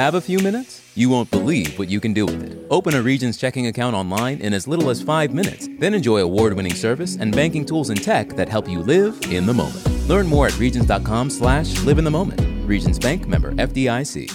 Have a few minutes? You won't believe what you can do with it. Open a Regions checking account online in as little as five minutes, then enjoy award winning service and banking tools and tech that help you live in the moment. Learn more at Regions.com slash live in the moment. Regions Bank member FDIC.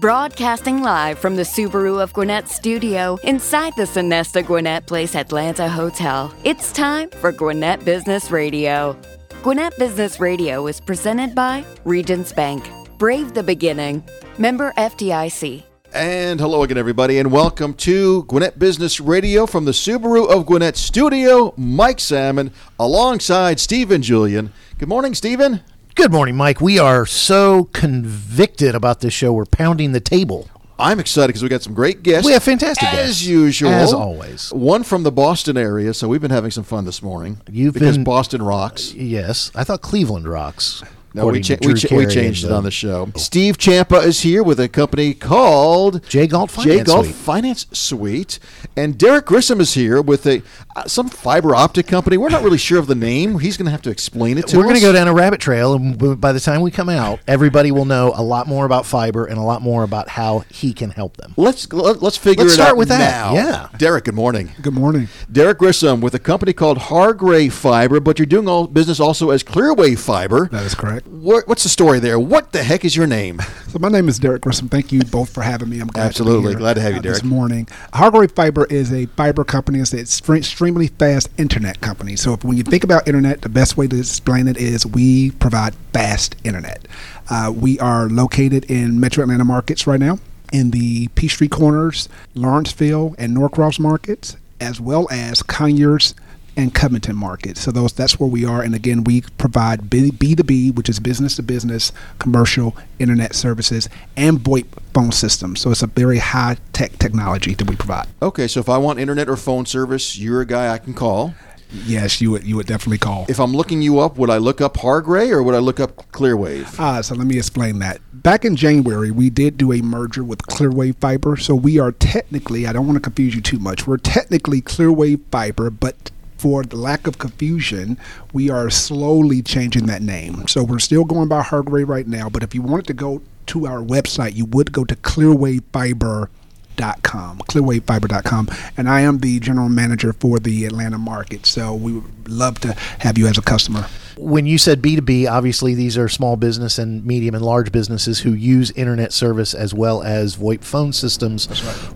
Broadcasting live from the Subaru of Gwinnett studio inside the Sonesta Gwinnett Place Atlanta Hotel. It's time for Gwinnett Business Radio. Gwinnett Business Radio is presented by Regions Bank. Brave the beginning. Member FDIC. And hello again, everybody, and welcome to Gwinnett Business Radio from the Subaru of Gwinnett studio. Mike Salmon alongside Stephen Julian. Good morning, Stephen. Good morning, Mike. We are so convicted about this show. We're pounding the table. I'm excited because we got some great guests. We have fantastic as guests. usual, As always. One from the Boston area, so we've been having some fun this morning. You've because been- Boston rocks. Yes, I thought Cleveland rocks. No, we, cha- we, cha- we changed it on the show. Steve Champa is here with a company called J Galt J Finance Galt Suite. Finance Suite, and Derrick Grissom is here with a uh, some fiber optic company. We're not really sure of the name. He's going to have to explain it to us. We're going to go down a rabbit trail, and by the time we come out, everybody will know a lot more about fiber and a lot more about how he can help them. Let's let, let's figure Let's it start out with that. now. Yeah. Derrick. Good morning. Good morning. Derrick Grissom with a company called Hargray Fiber, but you're doing all business also as Clearwave Fiber. That is correct. What, what's the story there? What the heck is your name? So my name is Derrick Grissom. Thank you both for having me. I'm glad Absolutely. to be here, Glad to have you, uh, Derrick. This morning, Hargray Fiber is a fiber company. It's an extremely fast internet company. So if, when you think about internet, the best way to explain it is we provide fast internet. Uh, we are located in Metro Atlanta markets right now, in the Peachtree Corners, Lawrenceville, and Norcross markets, as well as Conyers and Covington market. So those that's where we are. And again, we provide B two B, which is business to business, commercial internet services, and VoIP phone systems. So it's a very high tech technology that we provide. Okay, so if I want internet or phone service, you're a guy I can call. Yes, you would you would definitely call. If I'm looking you up, would I look up Hargray or would I look up Clearwave? Ah, so let me explain that. Back in January, we did do a merger with Clearwave Fiber. So we are technically, I don't want to confuse you too much, we're technically Clearwave Fiber, but for the lack of confusion, we are slowly changing that name. So we're still going by Hargray right now, but if you wanted to go to our website, you would go to clearwavefiber.com, clearwavefiber.com. And I am the general manager for the Atlanta market. So we would love to have you as a customer. When you said B2B, obviously these are small business and medium and large businesses who use internet service as well as VoIP phone systems.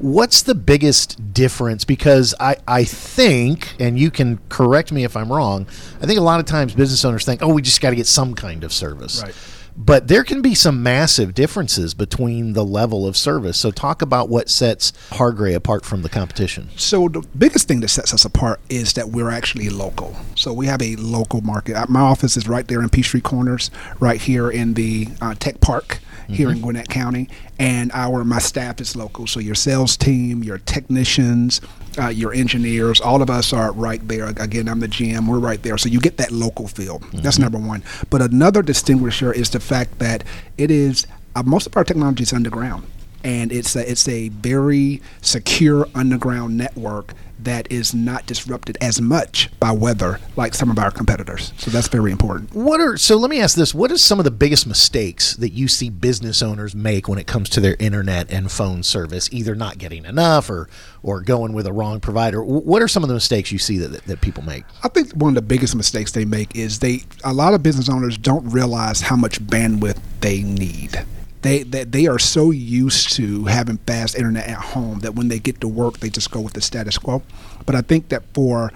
What's the biggest difference? Because I, I think, and you can correct me if I'm wrong, I think a lot of times business owners think, oh, we just got to get some kind of service. Right. But there can be some massive differences between the level of service. So talk about what sets Hargray apart from the competition. So the biggest thing that sets us apart is that we're actually local. So we have a local market. Uh, My office is right there in Peachtree Corners, right here in the uh, Tech Park here in Gwinnett County, and our my staff is local. So your sales team, your technicians, uh, your engineers, all of us are right there. Again, I'm the GM. We're right there. So you get that local feel. That's number one. But another distinguisher is the fact that it is uh, most of our technology is underground and it's a, it's a very secure underground network that is not disrupted as much by weather like some of our competitors. So that's very important. What are so? Let me ask this: What are some of the biggest mistakes that you see business owners make when it comes to their internet and phone service, either not getting enough or or going with a wrong provider? What are some of the mistakes you see that that, that people make? I think one of the biggest mistakes they make is they a lot of business owners don't realize how much bandwidth they need. They, they they are so used to having fast internet at home that when they get to work they just go with the status quo. But I think that for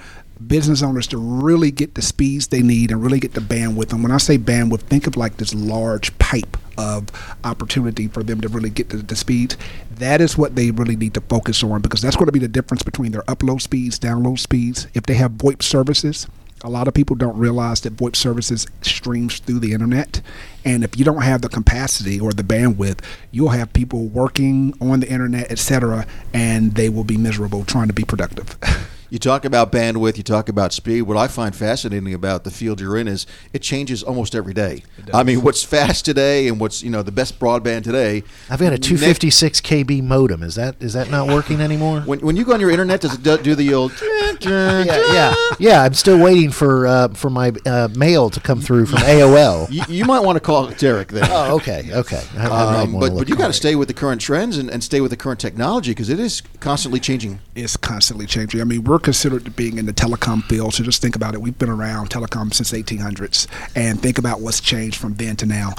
business owners to really get the speeds they need and really get the bandwidth, and when I say bandwidth, think of like this large pipe of opportunity for them to really get the, the speeds. That is what they really need to focus on because that's going to be the difference between their upload speeds, download speeds. If they have VoIP services, a lot of people don't realize that VoIP services streams through the internet, and if you don't have the capacity or the bandwidth, you'll have people working on the internet, etc., and they will be miserable trying to be productive. You talk about bandwidth, you talk about speed. What I find fascinating about the field you're in is it changes almost every day. I mean, what's fast today and what's you know the best broadband today. I've got a next- 256 KB modem. Is that is that not working anymore? When, when you go on your internet, does it do, do the old? yeah, yeah, yeah. I'm still waiting for uh, for my uh, mail to come through from AOL. you, you might want to call Derrick then. Oh, okay, okay. I- I Um, but look but you got to stay with the current trends and, and stay with the current technology because it is constantly changing. It's constantly changing. I mean, we're considered being in the telecom field, so just think about it. We've been around telecom since 1800s, and think about what's changed from then to now.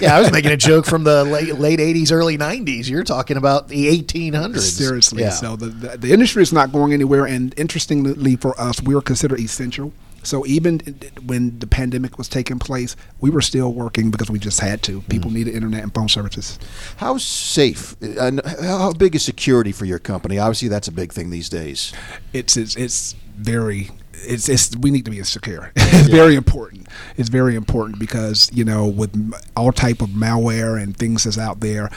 Yeah, I was making a joke from the late late '80s, early '90s. You're talking about the 1800s. Seriously. Yeah. So the, the the industry is not going anywhere, and interestingly for us, we are considered essential. So even when the pandemic was taking place, we were still working because we just had to. Mm-hmm. People needed internet and phone services. How safe? And how big is security for your company? Obviously, that's a big thing these days. It's it's, it's very. It's, it's we need to be secure. It's very important. It's very important because you know with all type of malware and things that's out there,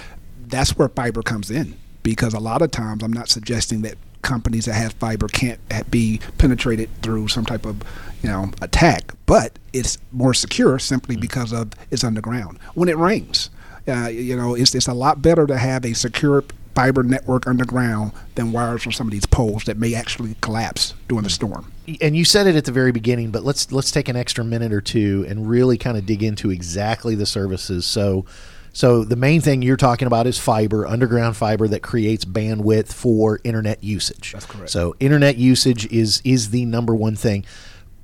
that's where fiber comes in. Because a lot of times, I'm not suggesting that companies that have fiber can't be penetrated through some type of you know attack, but it's more secure simply because of it's underground. When it rains, uh, you know, it's it's a lot better to have a secure fiber network underground than wires from some of these poles that may actually collapse during the storm. and you said it at the very beginning, but let's let's take an extra minute or two and really kind of dig into exactly the services. So, so the main thing you're talking about is fiber, underground fiber that creates bandwidth for internet usage. That's correct. So, internet usage is is the number one thing,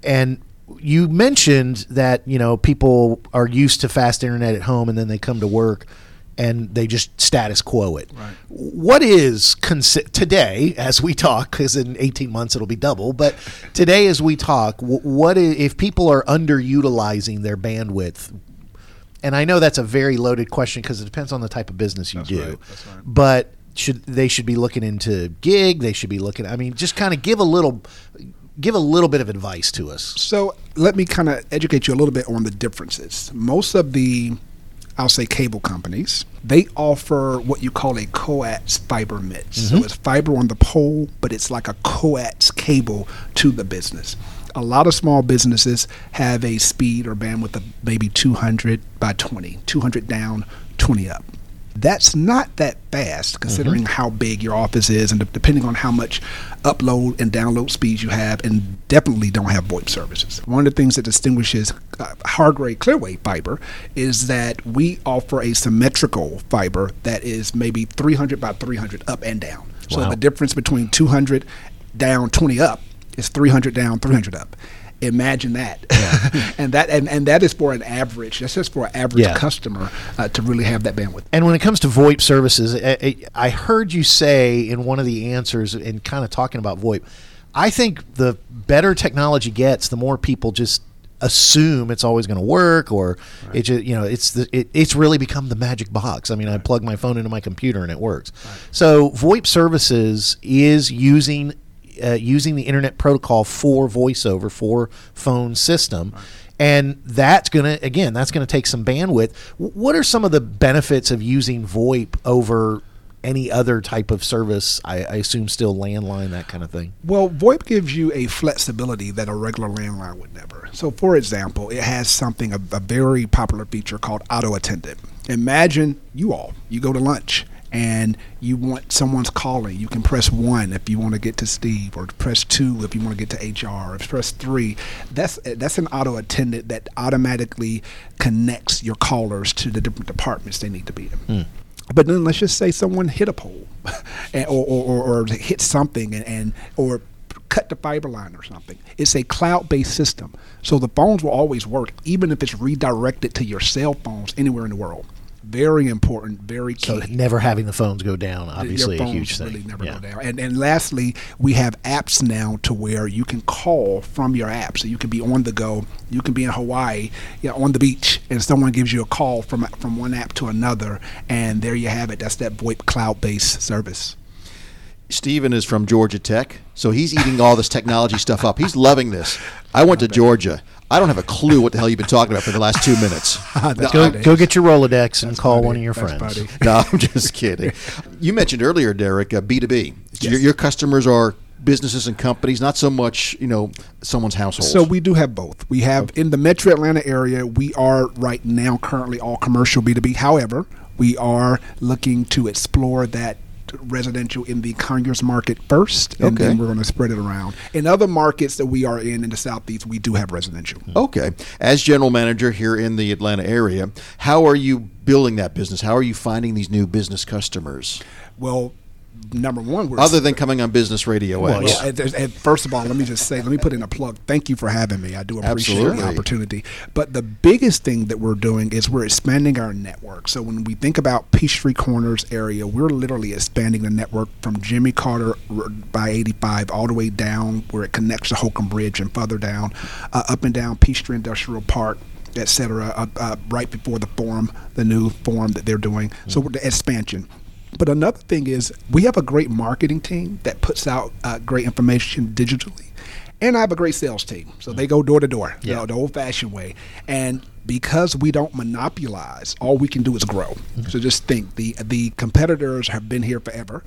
and you mentioned that you know people are used to fast internet at home and then they come to work and they just status quo it. Right. What is consi- today as we talk? Because in eighteen months it'll be double. But today, as we talk, wh- what if people are underutilizing their bandwidth? And I know that's a very loaded question because it depends on the type of business you That's do. right, that's right. But should they should be looking into gig? They should be looking. I mean, just kind of give a little, give a little bit of advice to us. So let me kind of educate you a little bit on the differences. Most of the, I'll say, cable companies, they offer what you call a coax fiber mix. So mm-hmm. it's fiber on the pole, but it's like a coax cable to the business. A lot of small businesses have a speed or bandwidth of maybe 200 by 20, 200 down, 20 up. That's not that fast considering how big your office is and de- depending on how much upload and download speeds you have, and definitely don't have VoIP services. One of the things that distinguishes uh, Hargray Clearwave fiber is that we offer a symmetrical fiber that is maybe 300 by 300 up and down. So Wow. the difference between 200 down, 20 up is 300 down, 300 up. Imagine that, and that and, and that is for an average. That's just for an average Yeah. customer uh, to really have that bandwidth. And when it comes to VoIP services, I, I heard you say in one of the answers, in kind of talking about VoIP, I think the better technology gets, the more people just assume it's always going to work, or it just you know it's the it, it's really become the magic box. I mean, I plug my phone into my computer and it works. So VoIP services is using. Uh, using the internet protocol for voice over for phone system and that's going to again that's going to take some bandwidth what are some of the benefits of using voip over any other type of service i, I assume still landline that kind of thing Well, VoIP gives you a flexibility that a regular landline would never. So, for example, it has something, a, a very popular feature called auto attendant. Imagine you all, you go to lunch and you want someone's calling. You can press one if you want to get to Steve, or press two if you want to get to HR, or press three. That's that's an auto attendant that automatically connects your callers to the different departments they need to be in. Hmm. But then let's just say someone hit a pole, and, or, or, or, or hit something, and, and or cut the fiber line or something. It's a cloud-based system, so the phones will always work, even if it's redirected to your cell phones anywhere in the world. Very important, very key. so never having the phones go down obviously Your a huge thing really never Yeah. go down. And and lastly, we have apps now to where you can call from your app. So you can be on the go. You can be in Hawaii, you know, on the beach, and someone gives you a call from from one app to another, and there you have it. That's that VoIP cloud-based service. Steven is from Georgia Tech, so he's eating all this technology stuff up. He's loving this. I went to Georgia. I don't have a clue what the hell you've been talking about for the last two minutes. That's go, go get your rolodex and call funny. one of your That's friends funny. No, I'm just kidding. You mentioned earlier, Derrick, uh, B2B. Your, Yes. your customers are businesses and companies, not so much, you know, someone's household. So we do have both. We have in the Metro Atlanta area, we are right now currently all commercial B2B. However, we are looking to explore that residential in the Conyers market first, and Okay. then we're going to spread it around. In other markets that we are in in the southeast, we do have residential. Mm-hmm. Okay. As general manager here in the Atlanta area, how are you building that business? How are you finding these new business customers? Well, number one, we're Other than coming on Business Radio Well. Well, and, and first of all, let me just say, let me put in a plug. Thank you for having me. I do appreciate Absolutely. the opportunity. But the biggest thing that we're doing is we're expanding our network. So when we think about Peachtree Corners area, we're literally expanding the network from Jimmy Carter by 85 all the way down where it connects to Holcomb Bridge and further down, uh, up and down Peachtree Industrial Park etc. uh, uh, right before the forum, the new forum that they're doing. So the expansion. But another thing is we have a great marketing team that puts out uh, great information digitally, and I have a great sales team. So they go door to door, you know, the old-fashioned way. And because we don't monopolize, all we can do is grow. So just think the the competitors have been here forever,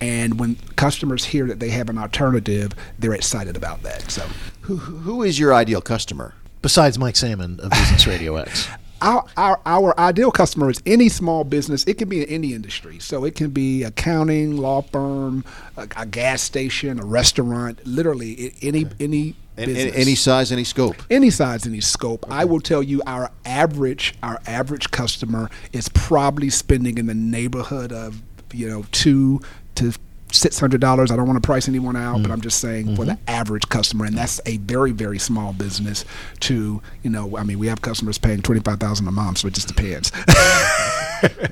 and when customers hear that they have an alternative, they're excited about that. So. Who, who is your ideal customer? Besides Mike Salmon of Business Radio X. our, our our ideal customer is any small business. It can be in any industry. So it can be accounting, law firm, a, a gas station, a restaurant. Literally any any business. Any size, any scope. any size, any scope. I will tell you, our average our average customer is probably spending in the neighborhood of you know two to six hundred dollars. I don't want to price anyone out, but I'm just saying for the average customer, and that's a very very small business. To you know, I mean, we have customers paying twenty five thousand a month, so it just depends.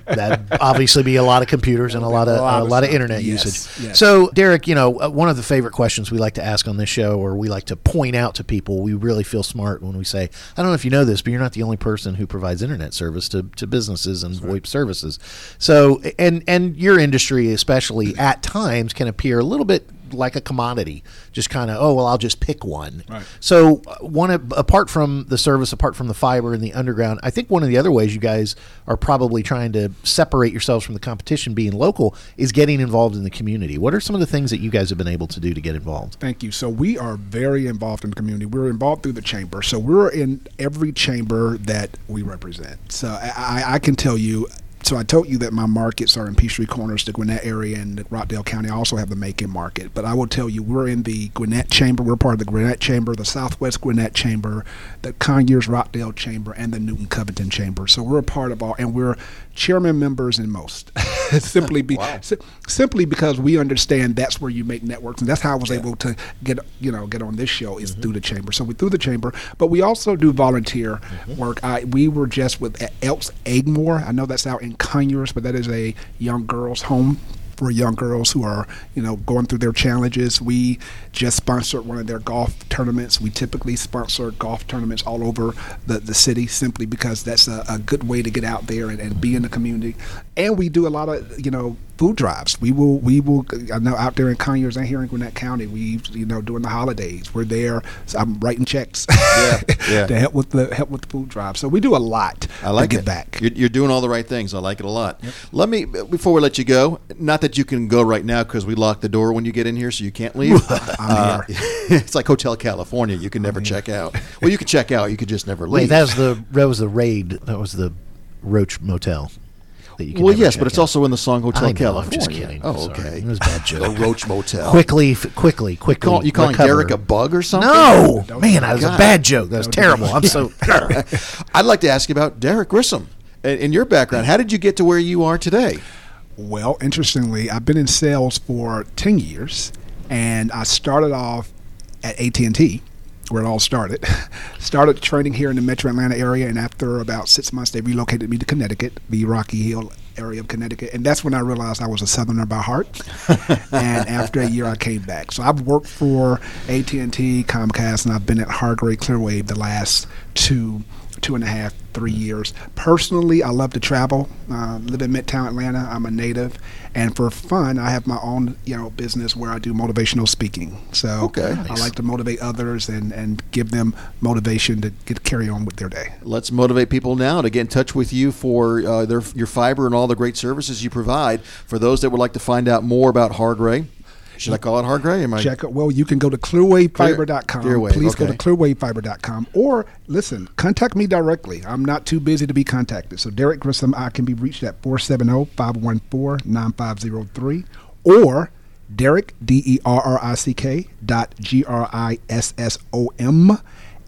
that obviously be a lot of computers and a lot of A lot a of lot of stuff. internet Yes, usage. yes. So, Derrick, you know, uh, one of the favorite questions we like to ask on this show, or we like to point out to people, we really feel smart when we say, "I don't know if you know this, but you're not the only person who provides internet service to, to businesses and VoIP services." So, and and your industry, especially at times, can appear a little bit like a commodity, just kind of, oh well, I'll just pick one. Right. So, uh, one of, apart from the service, apart from the fiber and the underground, I think one of the other ways you guys are probably trying to separate yourselves from the competition, being local, is getting involved in the community. What are some of the things that you guys have been able to do to get involved? Thank you. So we are very involved in the community. We're involved through the chamber. So we're in every chamber that we represent. So I- I can tell you. So I told you that my markets are in Peachtree Corners, the Gwinnett area, and Rockdale County. I also have the Macon market. But I will tell you, we're in the Gwinnett Chamber. We're part of the Gwinnett Chamber, the Southwest Gwinnett Chamber, the Conyers Rockdale Chamber, and the Newton Covington Chamber. So we're a part of all, and we're chairman members in most. simply be si- simply because we understand that's where you make networks, and that's how I was able to get you know get on this show is mm-hmm. through the chamber. So we through the chamber, but we also do volunteer mm-hmm. work. I we were just with Elks Aidmore. I know that's out in Conyers, but that is a young girls' home for young girls who are, you know, going through their challenges. We just sponsored one of their golf tournaments. We typically sponsor golf tournaments all over the, the city simply because that's a, a good way to get out there and, and be in the community. And we do a lot of, you know, food drives. We will, we will, I know out there in Conyers and here in Gwinnett County, we, you know, during the holidays, we're there. So I'm writing checks Yeah, yeah. to help with the help with the food drive. So we do a lot I like to get it. back. You're, you're doing all the right things. I like it a lot. Let me before we let you go. Not that you can go right now because we lock the door when you get in here, so you can't leave. I'm here. Uh, it's like Hotel California. You can never check out. Well, you can check out. You could just never leave. Wait, that was the that was the raid. That was the Roach Motel. That you can well, never yes, check but it's out. also in the song Hotel I know, I'm California. just kidding. Oh, Sorry. okay. It was a bad joke. The Roach Motel. quickly, f- quickly, quickly. You, call, you calling recover. Derrick a bug or something? No, Don't man, that was God. a bad joke. That was terrible. I'm so. I'd like to ask you about Derrick Grissom. In in your background, how did you get to where you are today? Well, interestingly, I've been in sales for 10 years and I started off at AT&T where it all started. started training here in the metro Atlanta area and after about 6 months they relocated me to Connecticut, the Rocky Hill area of Connecticut, and that's when I realized I was a southerner by heart. and after a year I came back. So I've worked for AT&T, Comcast and I've been at Hargray Clearwave the last two two and a half, three years. Personally, I love to travel. Uh, live in Midtown Atlanta. I'm a native, and for fun, I have my own you know business where I do motivational speaking. So Okay. I like to motivate others and and give them motivation to get carry on with their day. Let's motivate people now to get in touch with you for uh, their, your fiber and all the great services you provide. For those that would like to find out more about Hargray, Should I call it Hargray? Am I? Check it. Well, you can go to clearwavefiber.com. Clearwave, Please go okay. to clearwavefiber.com. Or listen, contact me directly. I'm not too busy to be contacted. So Derrick Grissom, I can be reached at 470-514-9503 or Derrick D E R R I C K dot G R I S S O M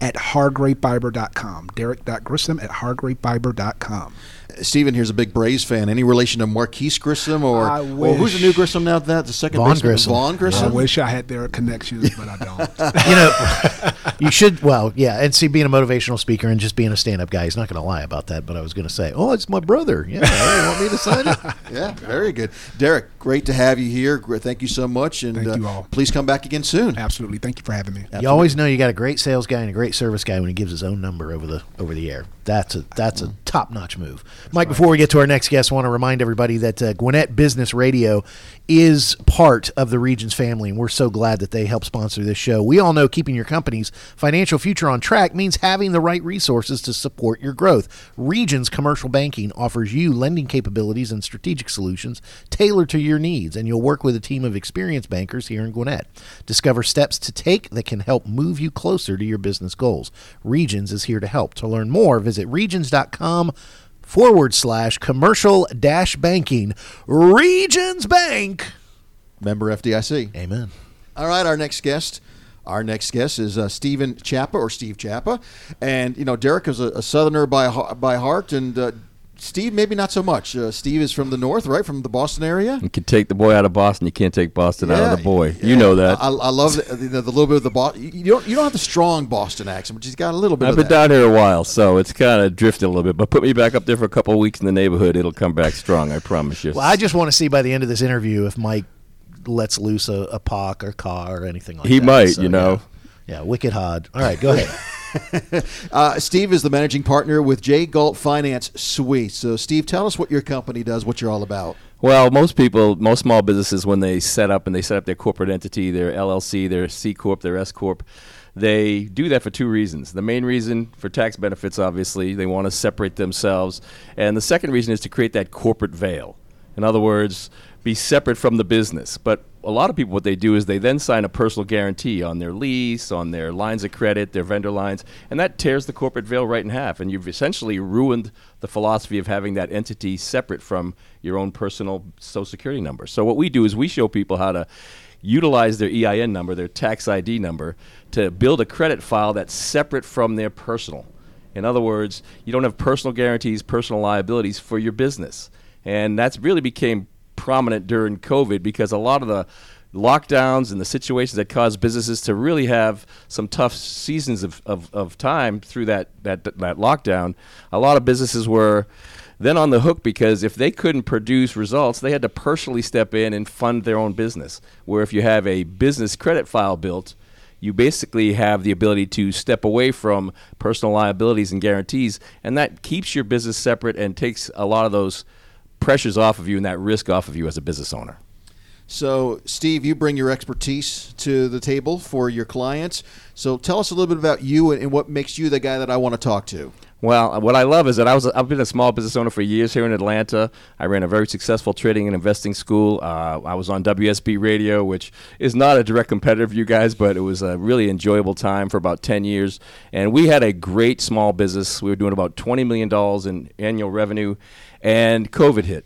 at hargrayfiber.com. Derrick.grissom at hargrayfiber.com. Stephen here's a big Braves fan. Any relation to Marquis Grissom or, I or who's the new. Grissom now? That the second Vaughn? Grissom. Vaughn I wish I had their connections, but I don't. you know, you should. Well, yeah, and see, being a motivational speaker and just being a stand-up guy, he's not going to lie about that. But I was going to say, oh, it's my brother. Yeah, hey, you want me to sign it? Yeah, very good. Derrick, great to have you here. Thank you so much, and Thank uh, you all. please come back again soon. Absolutely. Thank you for having me. You always know you got a great sales guy and a great service guy when he gives his own number over the over the air. That's a that's a top notch move. Mike, before we get to our next guest, I want to remind everybody that uh, Gwinnett Business Radio is part of the Regions family, and we're so glad that they help sponsor this show. We all know keeping your company's financial future on track means having the right resources to support your growth. Regions Commercial Banking offers you lending capabilities and strategic solutions tailored to your needs, and you'll work with a team of experienced bankers here in Gwinnett. Discover steps to take that can help move you closer to your business goals. Regions is here to help. To learn more, visit regions.com forward slash commercial dash banking. Regions Bank. Member FDIC. Amen. All right, our next guest. Our next guest is uh, Steven Champa or Steve Champa, and you know Derrick is a, a Southerner by by heart, and uh, Steve maybe not so much. Uh, Steve is from the north, right, from the Boston area. You can take the boy out of Boston. You can't take Boston out of the boy. yeah. You know that. I, I love the, the, the little bit of the Boston. You don't you don't have the strong Boston accent, but he's got a little bit I've of been that. down here a while, so it's kind of drifted a little bit. But put me back up there for a couple of weeks in the neighborhood. It'll come back strong. I promise you. Well, I just want to see by the end of this interview if Mike lets loose a, a POC or car or anything like He that. He might, you know. Yeah. Yeah, wicked hard. All right, go ahead. Uh, Steve is the managing partner with J. Galt Finance Suite. So, Steve, tell us what your company does, what you're all about. Well, most people, most small businesses, when they set up and they set up their corporate entity, their LLC, their C corp, their S corp, they do that for two reasons. The main reason for tax benefits, obviously, they want to separate themselves, and the second reason is to create that corporate veil. In other words, be separate from the business. But a lot of people, what they do is they then sign a personal guarantee on their lease, on their lines of credit, their vendor lines, and that tears the corporate veil right in half. And you've essentially ruined the philosophy of having that entity separate from your own personal social security number. So what we do is we show people how to utilize their EIN number, their tax ID number, to build a credit file that's separate from their personal. In other words, you don't have personal guarantees, personal liabilities for your business. And that's really became prominent during COVID because a lot of the lockdowns and the situations that caused businesses to really have some tough seasons of, of, of time through that, that, that lockdown, a lot of businesses were then on the hook because if they couldn't produce results, they had to personally step in and fund their own business. Where if you have a business credit file built, you basically have the ability to step away from personal liabilities and guarantees, and that keeps your business separate and takes a lot of those pressures off of you and that risk off of you as a business owner. So, Steve, you bring your expertise to the table for your clients. So, tell us a little bit about you and, and what makes you the guy that I want to talk to. Well, what I love is that I was I've been a small business owner for years here in Atlanta. I ran a very successful trading and investing school. Uh, I was on WSB Radio, which is not a direct competitor of you guys, but it was a really enjoyable time for about ten years. And we had a great small business. We were doing about twenty million dollars in annual revenue, and COVID hit.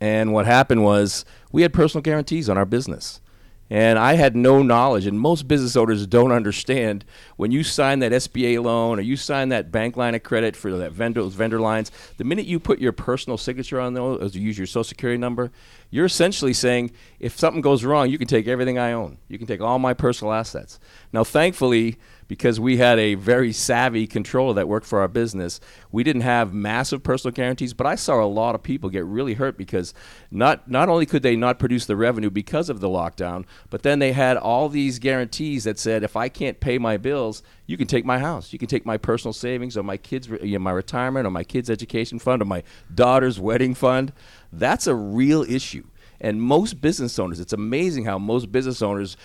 And what happened was we had personal guarantees on our business. And I had no knowledge, and most business owners don't understand when you sign that SBA loan or you sign that bank line of credit for that vendor, those vendor lines. The minute you put your personal signature on those, or you use your social security number, you're essentially saying if something goes wrong, you can take everything I own. You can take all my personal assets. Now, thankfully, because we had a very savvy controller that worked for our business, we didn't have massive personal guarantees, but I saw a lot of people get really hurt because not not only could they not produce the revenue because of the lockdown, but then they had all these guarantees that said if I can't pay my bills, you can take my house, you can take my personal savings or my kids you know, my retirement or my kids education fund or my daughter's wedding fund. That's a real issue. And most business owners, it's amazing how most business owners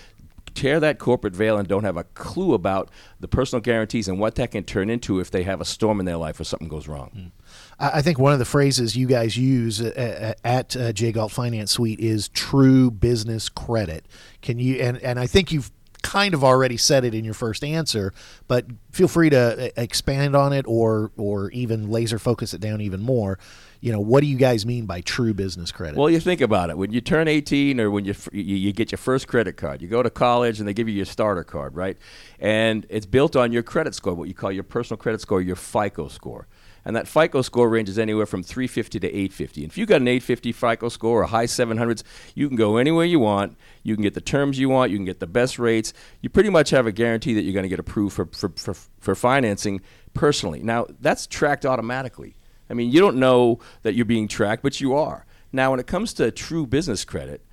tear that corporate veil and don't have a clue about the personal guarantees and what that can turn into if they have a storm in their life or something goes wrong. Mm. I think one of the phrases you guys use at uh, J Galt Finance Suite is true business credit. Can you and and I think you've kind of already said it in your first answer, but feel free to uh, expand on it or or even laser focus it down even more. You know, what do you guys mean by true business credit? Well, you think about it. When you turn 18 or when you you get your first credit card, you go to college and they give you your starter card, right? And it's built on your credit score, what you call your personal credit score, your FICO score and that FICO score ranges anywhere from 350 to 850. And if you got an 850 FICO score or high 700s, you can go anywhere you want. You can get the terms you want. You can get the best rates. You pretty much have a guarantee that you're going to get approved for, for, for, for financing personally. Now, that's tracked automatically. I mean, you don't know that you're being tracked, but you are. Now, when it comes to true business credit,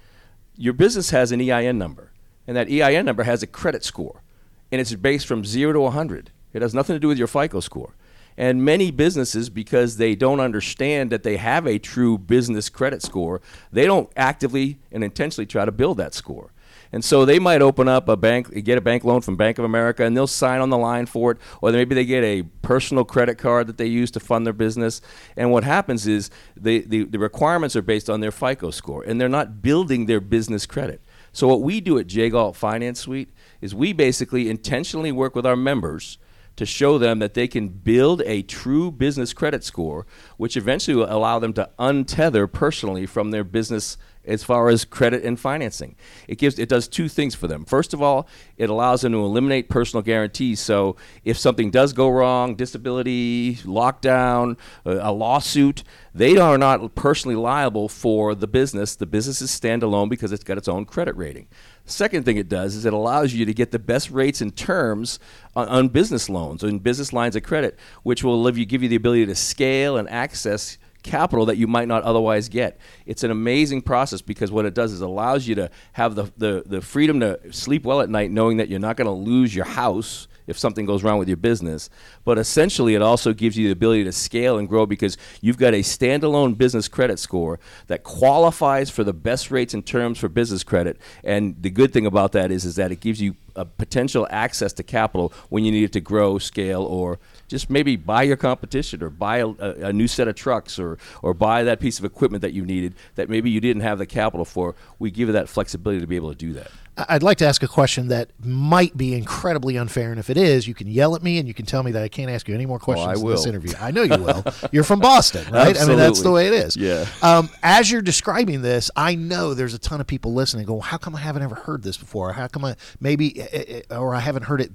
your business has an EIN number, and that EIN number has a credit score, and it's based from 0 to 100. It has nothing to do with your FICO score. And many businesses, because they don't understand that they have a true business credit score, they don't actively and intentionally try to build that score. And so they might open up a bank, get a bank loan from Bank of America, and they'll sign on the line for it. Or maybe they get a personal credit card that they use to fund their business. And what happens is they, the, the requirements are based on their FICO score, and they're not building their business credit. So what we do at J Galt Finance Suite is we basically intentionally work with our members to show them that they can build a true business credit score, which eventually will allow them to untether personally from their business as far as credit and financing. It gives it does two things for them. First of all, it allows them to eliminate personal guarantees. So if something does go wrong, disability, lockdown, a, a lawsuit, they are not personally liable for the business. The business is standalone because it's got its own credit rating. Second thing it does is it allows you to get the best rates and terms on, on business loans and business lines of credit, which will give you the ability to scale and access capital that you might not otherwise get. It's an amazing process because what it does is allows you to have the, the, the freedom to sleep well at night knowing that you're not going to lose your house if something goes wrong with your business. But essentially, it also gives you the ability to scale and grow because you've got a standalone business credit score that qualifies for the best rates and terms for business credit. And the good thing about that is, is that it gives you a potential access to capital when you need it to grow, scale, or just maybe buy your competition or buy a, a, new set of trucks or, or buy that piece of equipment that you needed that maybe you didn't have the capital for. We give you that flexibility to be able to do that. I'd like to ask a question that might be incredibly unfair, and if it is, you can yell at me and you can tell me that I can't ask you any more questions oh, in this interview. I know you will. You're from Boston, right? Absolutely. I mean, that's the way it is. Yeah. Um, as you're describing this, I know there's a ton of people listening. Go, how come I haven't ever heard this before? How come I maybe, eh, eh, eh, or I haven't heard it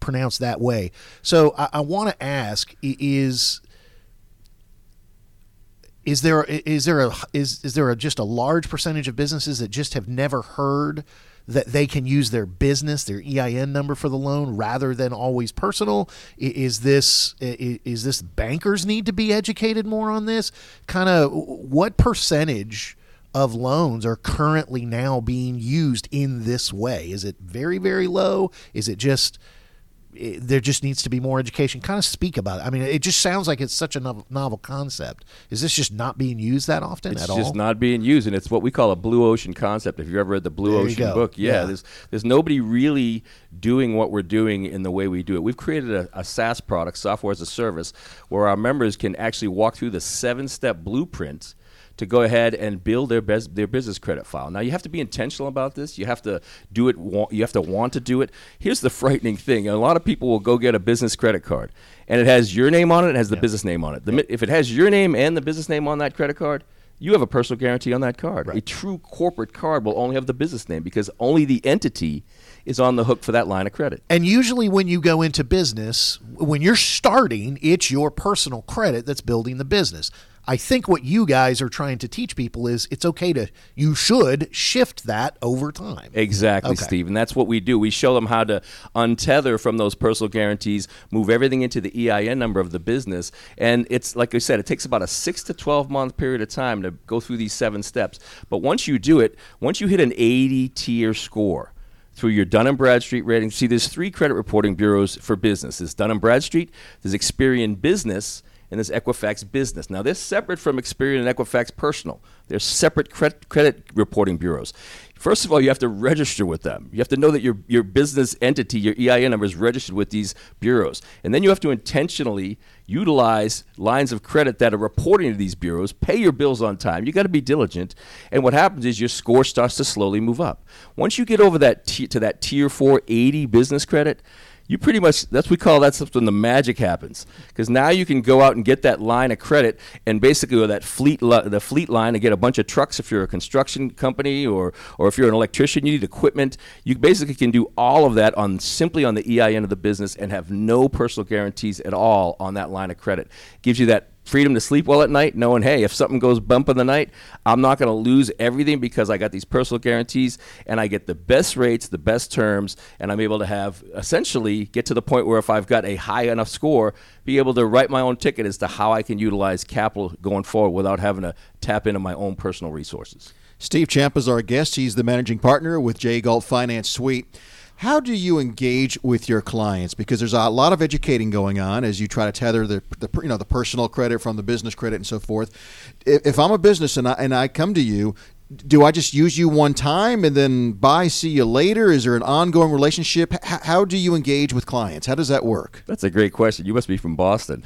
pronounced that way? So I, I want to ask: Is is there is there a is is there a, just a large percentage of businesses that just have never heard? that they can use their business, their EIN number for the loan rather than always personal? Is this is this bankers need to be educated more on this? Kind of what percentage of loans are currently now being used in this way? Is it very very low? Is it just it, there just needs to be more education. Kind of speak about it. I mean, it just sounds like it's such a novel, novel concept. Is this just not being used that often it's at all? It's just not being used, and it's what we call a blue ocean concept. If you ever read the Blue there Ocean book, yeah, yeah, there's there's nobody really doing what we're doing in the way we do it. We've created a, a SaaS product, software as a service, where our members can actually walk through the seven step blueprint to go ahead and build their best, their business credit file. Now you have to be intentional about this. You have to do it. You have to want to do it. Here's the frightening thing: a lot of people will go get a business credit card, and it has your name on it. It has the business name on it. The, If it has your name and the business name on that credit card, you have a personal guarantee on that card. Right. A true corporate card will only have the business name because only the entity is on the hook for that line of credit. And usually, when you go into business, when you're starting, it's your personal credit that's building the business. I think what you guys are trying to teach people is it's okay to, you should shift that over time. Exactly, okay. Steve. And that's what we do. We show them how to untether from those personal guarantees, move everything into the EIN number of the business. And it's, like I said, it takes about a six to 12 month period of time to go through these seven steps. But once you do it, once you hit an 80 tier score, through your Dun & Bradstreet rating. See, there's three credit reporting bureaus for business. There's Dun & Bradstreet, there's Experian Business, and there's Equifax Business. Now, they're separate from Experian and Equifax Personal. They're separate credit, credit reporting bureaus. First of all, you have to register with them. You have to know that your, your business entity, your EIN number, is registered with these bureaus. And then you have to intentionally utilize lines of credit that are reporting to these bureaus, pay your bills on time. You got to be diligent. And what happens is your score starts to slowly move up. Once you get over that t- to that tier 480 business credit, you pretty much that's we call that when the magic happens. Because now you can go out and get that line of credit and basically that fleet li- the fleet line and get a bunch of trucks. If you're a construction company or or if you're an electrician you need equipment. You basically can do all of that on simply on the EIN of the business and have no personal guarantees at all on that line of credit. Gives you that freedom to sleep well at night, knowing, hey, if something goes bump in the night, I'm not going to lose everything because I got these personal guarantees and I get the best rates, the best terms, and I'm able to have essentially get to the point where if I've got a high enough score, be able to write my own ticket as to how I can utilize capital going forward without having to tap into my own personal resources. Steve Champa is our guest. He's the managing partner with J. Galt Finance Suite. How do you engage with your clients? Because there's a lot of educating going on as you try to tether the, the you know the personal credit from the business credit and so forth. If, I'm a business and I, and I come to you, do I just use you one time and then bye, see you later? Is there an ongoing relationship? H- how do you engage with clients? How does that work? That's a great question. You must be from Boston.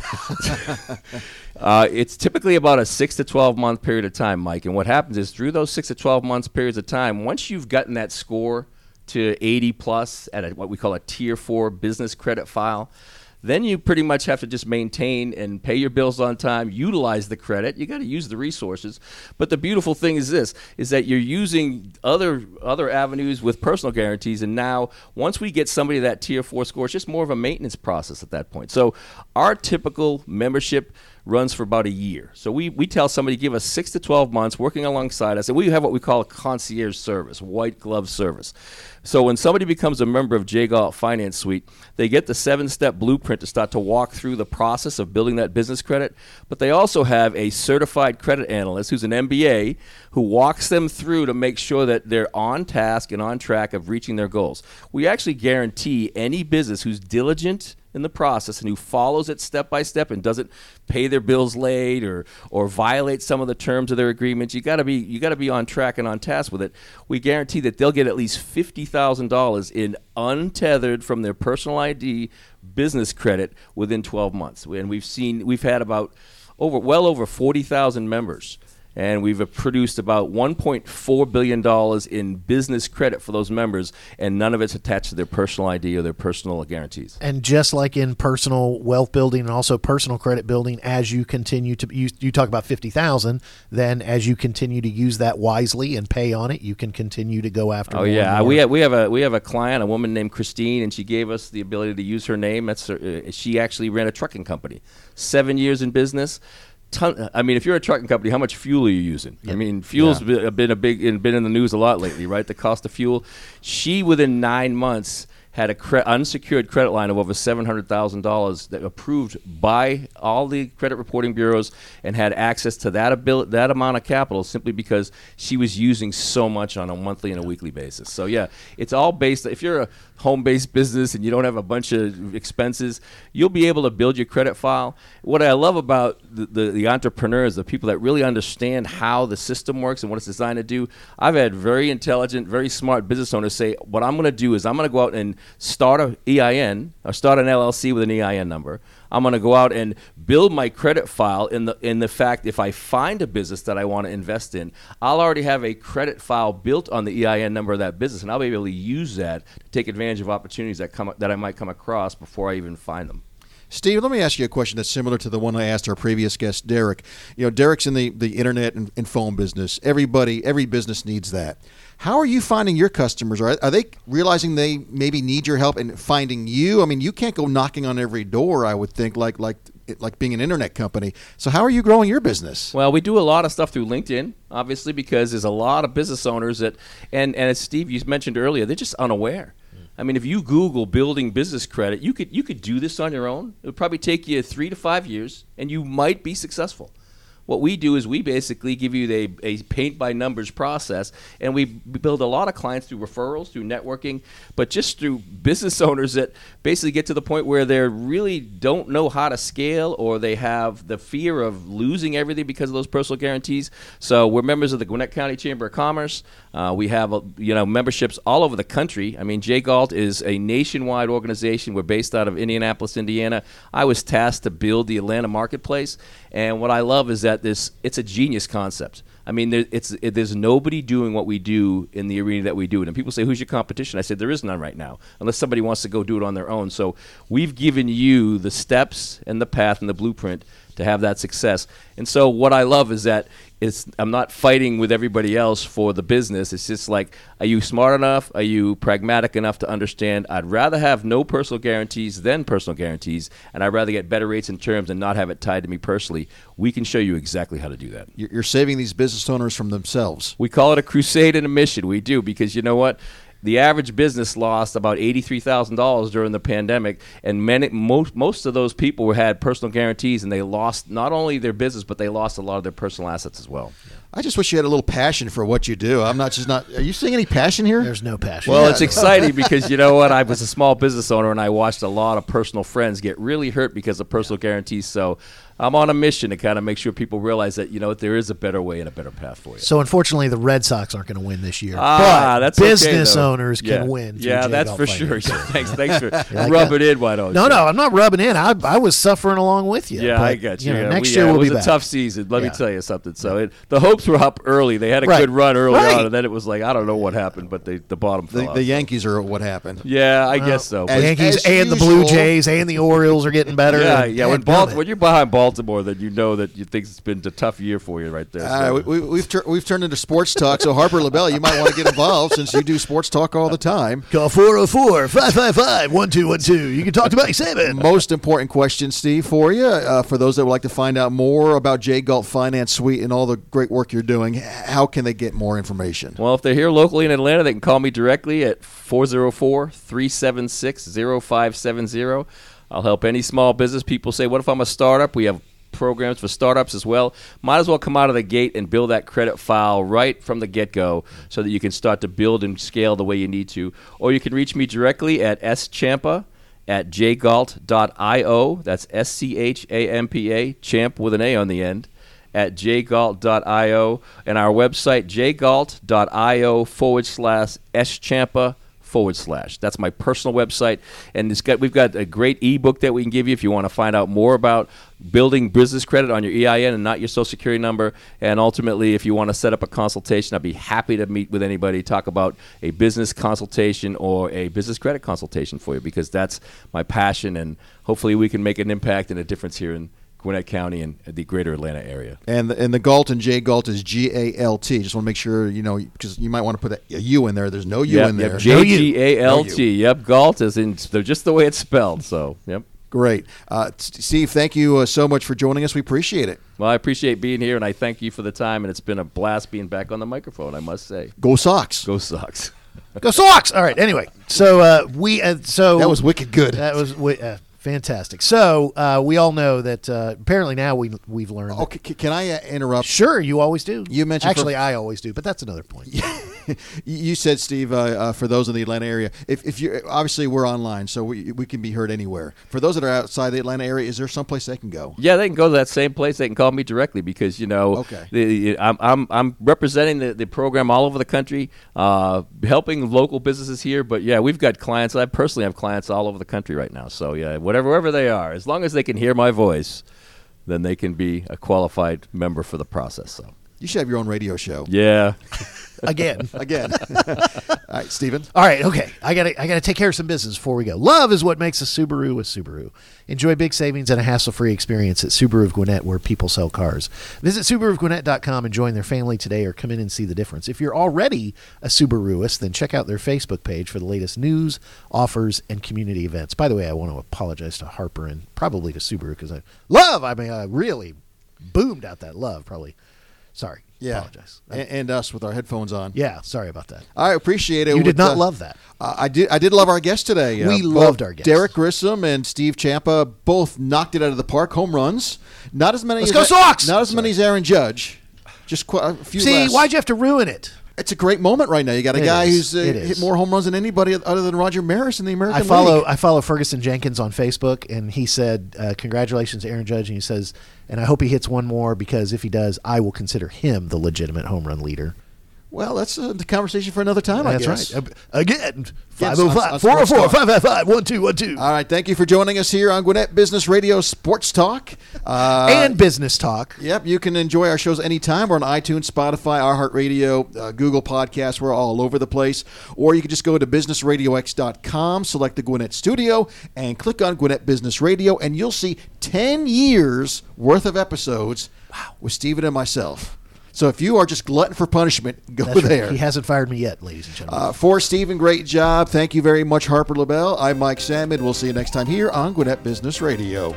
uh, it's typically about a six to 12 month period of time, Mike. And what happens is through those six to 12 months periods of time, once you've gotten that score, to 80 plus at a, what we call a tier four business credit file. Then you pretty much have to just maintain and pay your bills on time, utilize the credit. You got to use the resources. But the beautiful thing is this is that you're using other other avenues with personal guarantees and now once we get somebody that tier 4 score, it's just more of a maintenance process at that point. So our typical membership runs for about a year. So we, we tell somebody give us six to 12 months working alongside us, and we have what we call a concierge service, white glove service. So when somebody becomes a member of J. Finance Suite, they get the seven step blueprint to start to walk through the process of building that business credit. But they also have a certified credit analyst who's an MBA who walks them through to make sure that they're on task and on track of reaching their goals. We actually guarantee any business who's diligent in the process and who follows it step by step and doesn't pay their bills late or or violate some of the terms of their agreements, you got to be you got to be on track and on task with it. We guarantee that they'll get at least fifty thousand dollars in untethered from their personal ID business credit within twelve months. And we've seen we've had about over well over forty thousand members and we've produced about 1.4 billion dollars in business credit for those members, and none of it's attached to their personal ID or their personal guarantees. And just like in personal wealth building and also personal credit building, as you continue to you, you talk about fifty thousand, then as you continue to use that wisely and pay on it, you can continue to go after. Oh yeah, we have we have a we have a client, a woman named Christine, and she gave us the ability to use her name. That's her, uh, she actually ran a trucking company, seven years in business ton. I mean, if you're a trucking company, how much fuel are you using? I mean, fuel's yeah. been a big been in the news a lot lately, right? The cost of fuel. She within nine months had a cre- unsecured credit line of over $700,000 that approved by all the credit reporting bureaus and had access to that ability, that amount of capital simply because she was using so much on a monthly and a weekly basis. So yeah, it's all based if you're a home-based business and you don't have a bunch of expenses, you'll be able to build your credit file. What I love about the, the, the entrepreneurs, the people that really understand how the system works and what it's designed to do, I've had very intelligent, very smart business owners say, what I'm going to do is I'm going to go out and start a EIN or start an LLC with an EIN number. I'm going to go out and build my credit file in the in the fact if I find a business that I want to invest in, I'll already have a credit file built on the EIN number of that business, and I'll be able to use that to take advantage of opportunities that come that I might come across before I even find them. Steve, let me ask you a question that's similar to the one I asked our previous guest, Derrick. You know, Derrick's in the, the internet and, and phone business. Everybody, every business needs that. How are you finding your customers? Are, are they realizing they maybe need your help in finding you? I mean, you can't go knocking on every door. I would think like like like being an internet company. So how are you growing your business? Well, we do a lot of stuff through LinkedIn, obviously, because there's a lot of business owners that, and and as Steve you mentioned earlier, they're just unaware. I mean, if you Google building business credit, you could you could do this on your own. It would probably take you three to five years, and you might be successful. What we do is we basically give you a, a paint by numbers process, and we build a lot of clients through referrals, through networking, but just through business owners that basically get to the point where they really don't know how to scale or they have the fear of losing everything because of those personal guarantees. So we're members of the Gwinnett County Chamber of Commerce. Uh, we have uh, you know memberships all over the country. I mean, J Galt is a nationwide organization. We're based out of Indianapolis, Indiana. I was tasked to build the Atlanta marketplace, and what I love is that this it's a genius concept. I mean, there, it's it, there's nobody doing what we do in the arena that we do it. And people say, "Who's your competition?" I said, "There is none right now, unless somebody wants to go do it on their own." So we've given you the steps and the path and the blueprint to have that success. And so what I love is that it's I'm not fighting with everybody else for the business. It's just like, are you smart enough? Are you pragmatic enough to understand? I'd rather have no personal guarantees than personal guarantees, and I'd rather get better rates and terms and not have it tied to me personally. We can show you exactly how to do that. You're you're saving these business owners from themselves. We call it a crusade and a mission. We do because you know what? The average business lost about eighty-three thousand dollars during the pandemic, and many most most of those people had personal guarantees, and they lost not only their business, but they lost a lot of their personal assets as well. I just wish you had a little passion for what you do. I'm not just not. Are you seeing any passion here? There's no passion. Well, it's exciting because you know what? I was a small business owner, and I watched a lot of personal friends get really hurt because of personal guarantees. So I'm on a mission to kind of make sure people realize that you know there is a better way and a better path for you. So unfortunately, the Red Sox aren't going to win this year. Ah, but that's business though. owners can Yeah. win. Yeah, J that's Golf for sure. Thanks, thanks for like rubbing in. Why don't No, you? no, I'm not rubbing in. I, I was suffering along with you. Yeah, but, I get you. know, Yeah, next we- year yeah, we'll it was be a back. tough season. Let Yeah. me tell you something. So it, the hopes were up early. They had a Right. good run early Right. on, and then it was like I don't know what happened, but they, the bottom fell the, out. the Yankees are what happened. yeah, I guess so. The As- Yankees as and the Blue usual- Jays and the Orioles are getting better. yeah, and- yeah. When, dadgummit. Baltimore, when you're behind Baltimore, then you know that you think it's been a tough year for you right there. Uh, So- we, we, we've tur- we've turned into sports talk. So Harper LaBelle, you might want to get involved since you do sports talk all the time. Call 404 555 1212. You can talk to Mike Sammond. Most important question, Steve, for you. Uh, for those that would like to find out more about J Galt Finance Suite and all the great work you're doing, how can they get more information? Well, if they're here locally in Atlanta, they can call me directly at 404 376 0570. I'll help any small business. People say, What if I'm a startup? We have programs for startups as well. Might as well come out of the gate and build that credit file right from the get go so that you can start to build and scale the way you need to. Or you can reach me directly at schampa at jgalt.io. That's S C H A M P A, champ with an A on the end at jgalt.io and our website jgalt.io forward slash schampa forward slash. That's my personal website, and it's got we've got a great ebook that we can give you if you want to find out more about building business credit on your EIN and not your social security number. And ultimately, if you want to set up a consultation, I'd be happy to meet with anybody, talk about a business consultation or a business credit consultation for you because that's my passion, and hopefully we can make an impact and a difference here in Gwinnett County and the greater Atlanta area. And the, and the Galt and J Galt is G A L T. Just want to make sure you know because you might want to put a, a U in there. There's no U Yep, in there. J G A L T. Yep, Galt is in they're just the way it's spelled. So, yep. Great, uh, Steve. Thank you uh, so much for joining us. We appreciate it. Well, I appreciate being here, and I thank you for the time. And it's been a blast being back on the microphone. I must say, Go Sox. go Sox. Go Sox! All right. Anyway, so uh, we uh, so That was wicked good. That was uh, fantastic. So uh, we all know that uh, apparently now we we've learned. that- Okay, c- can I uh, interrupt? Sure, you always do. You mentioned for- actually, I always do, but that's another point. you said, Steve, uh, uh, for those in the Atlanta area, if, if you obviously we're online, so we, we can be heard anywhere. For those that are outside the Atlanta area, is there someplace they can go? Yeah, they can go to that same place. They can call me directly because you know, Okay. the, I'm, I'm I'm representing the, the program all over the country, uh, helping local businesses here. But yeah, we've got clients. I personally have clients all over the country right now. So yeah, whatever wherever they are, as long as they can hear my voice, then they can be a qualified member for the process. So You should have your own radio show. yeah, Again. Again. All right, Stephen. All right, okay. I gotta I gotta take care of some business before we go. Love is what makes a Subaru a Subaru. Enjoy big savings and a hassle-free experience at Subaru of Gwinnett, where people sell cars. Visit SubaruofGwinnett.com and join their family today, or come in and see the difference. If you're already a Subaruist, then check out their Facebook page for the latest news, offers, and community events. By the way, I want to apologize to Harper and probably to Subaru because I love. I mean, I really boomed out that love. Probably, sorry. Yeah, Apologize. and, and us with our headphones on. Yeah, sorry about that. I appreciate it. You did not uh, love that. Uh, I did. I did love our guest today. Uh, We both loved our guest. Derrick Grissom and Steve Champa both knocked it out of the park. Home runs. Not as many. Let's as go Sox! Not as many as Aaron Judge. Just quite a few. See, less. why'd you have to ruin it? It's a great moment right now. You got a It guy is. who's uh, hit more home runs than anybody other than Roger Maris in the American I follow League. I follow Ferguson Jenkins on Facebook, and he said, uh, "Congratulations, Aaron Judge." And he says, "And I hope he hits one more because if he does, I will consider him the legitimate home run leader." Well, that's a conversation for another time. I That's guess. right. Uh, Again, Yes, 505 on- 404 on Sports Talk. 555 1212. All right. Thank you for joining us here on Gwinnett Business Radio Sports Talk. Uh, And business talk. Yep, you can enjoy our shows anytime. We're on iTunes, Spotify, iHeartRadio, uh, Google Podcasts. We're all over the place. Or you can just go to businessradiox.com, select the Gwinnett Studio, and click on Gwinnett Business Radio, and you'll see 10 years worth of episodes with Stephen and myself. So if you are just glutton for punishment, go That's right. there. He hasn't fired me yet, ladies and gentlemen. Uh, for Stephen, great job. Thank you very much, Harper LaBelle. I'm Mike Sammond. We'll see you next time here on Gwinnett Business Radio.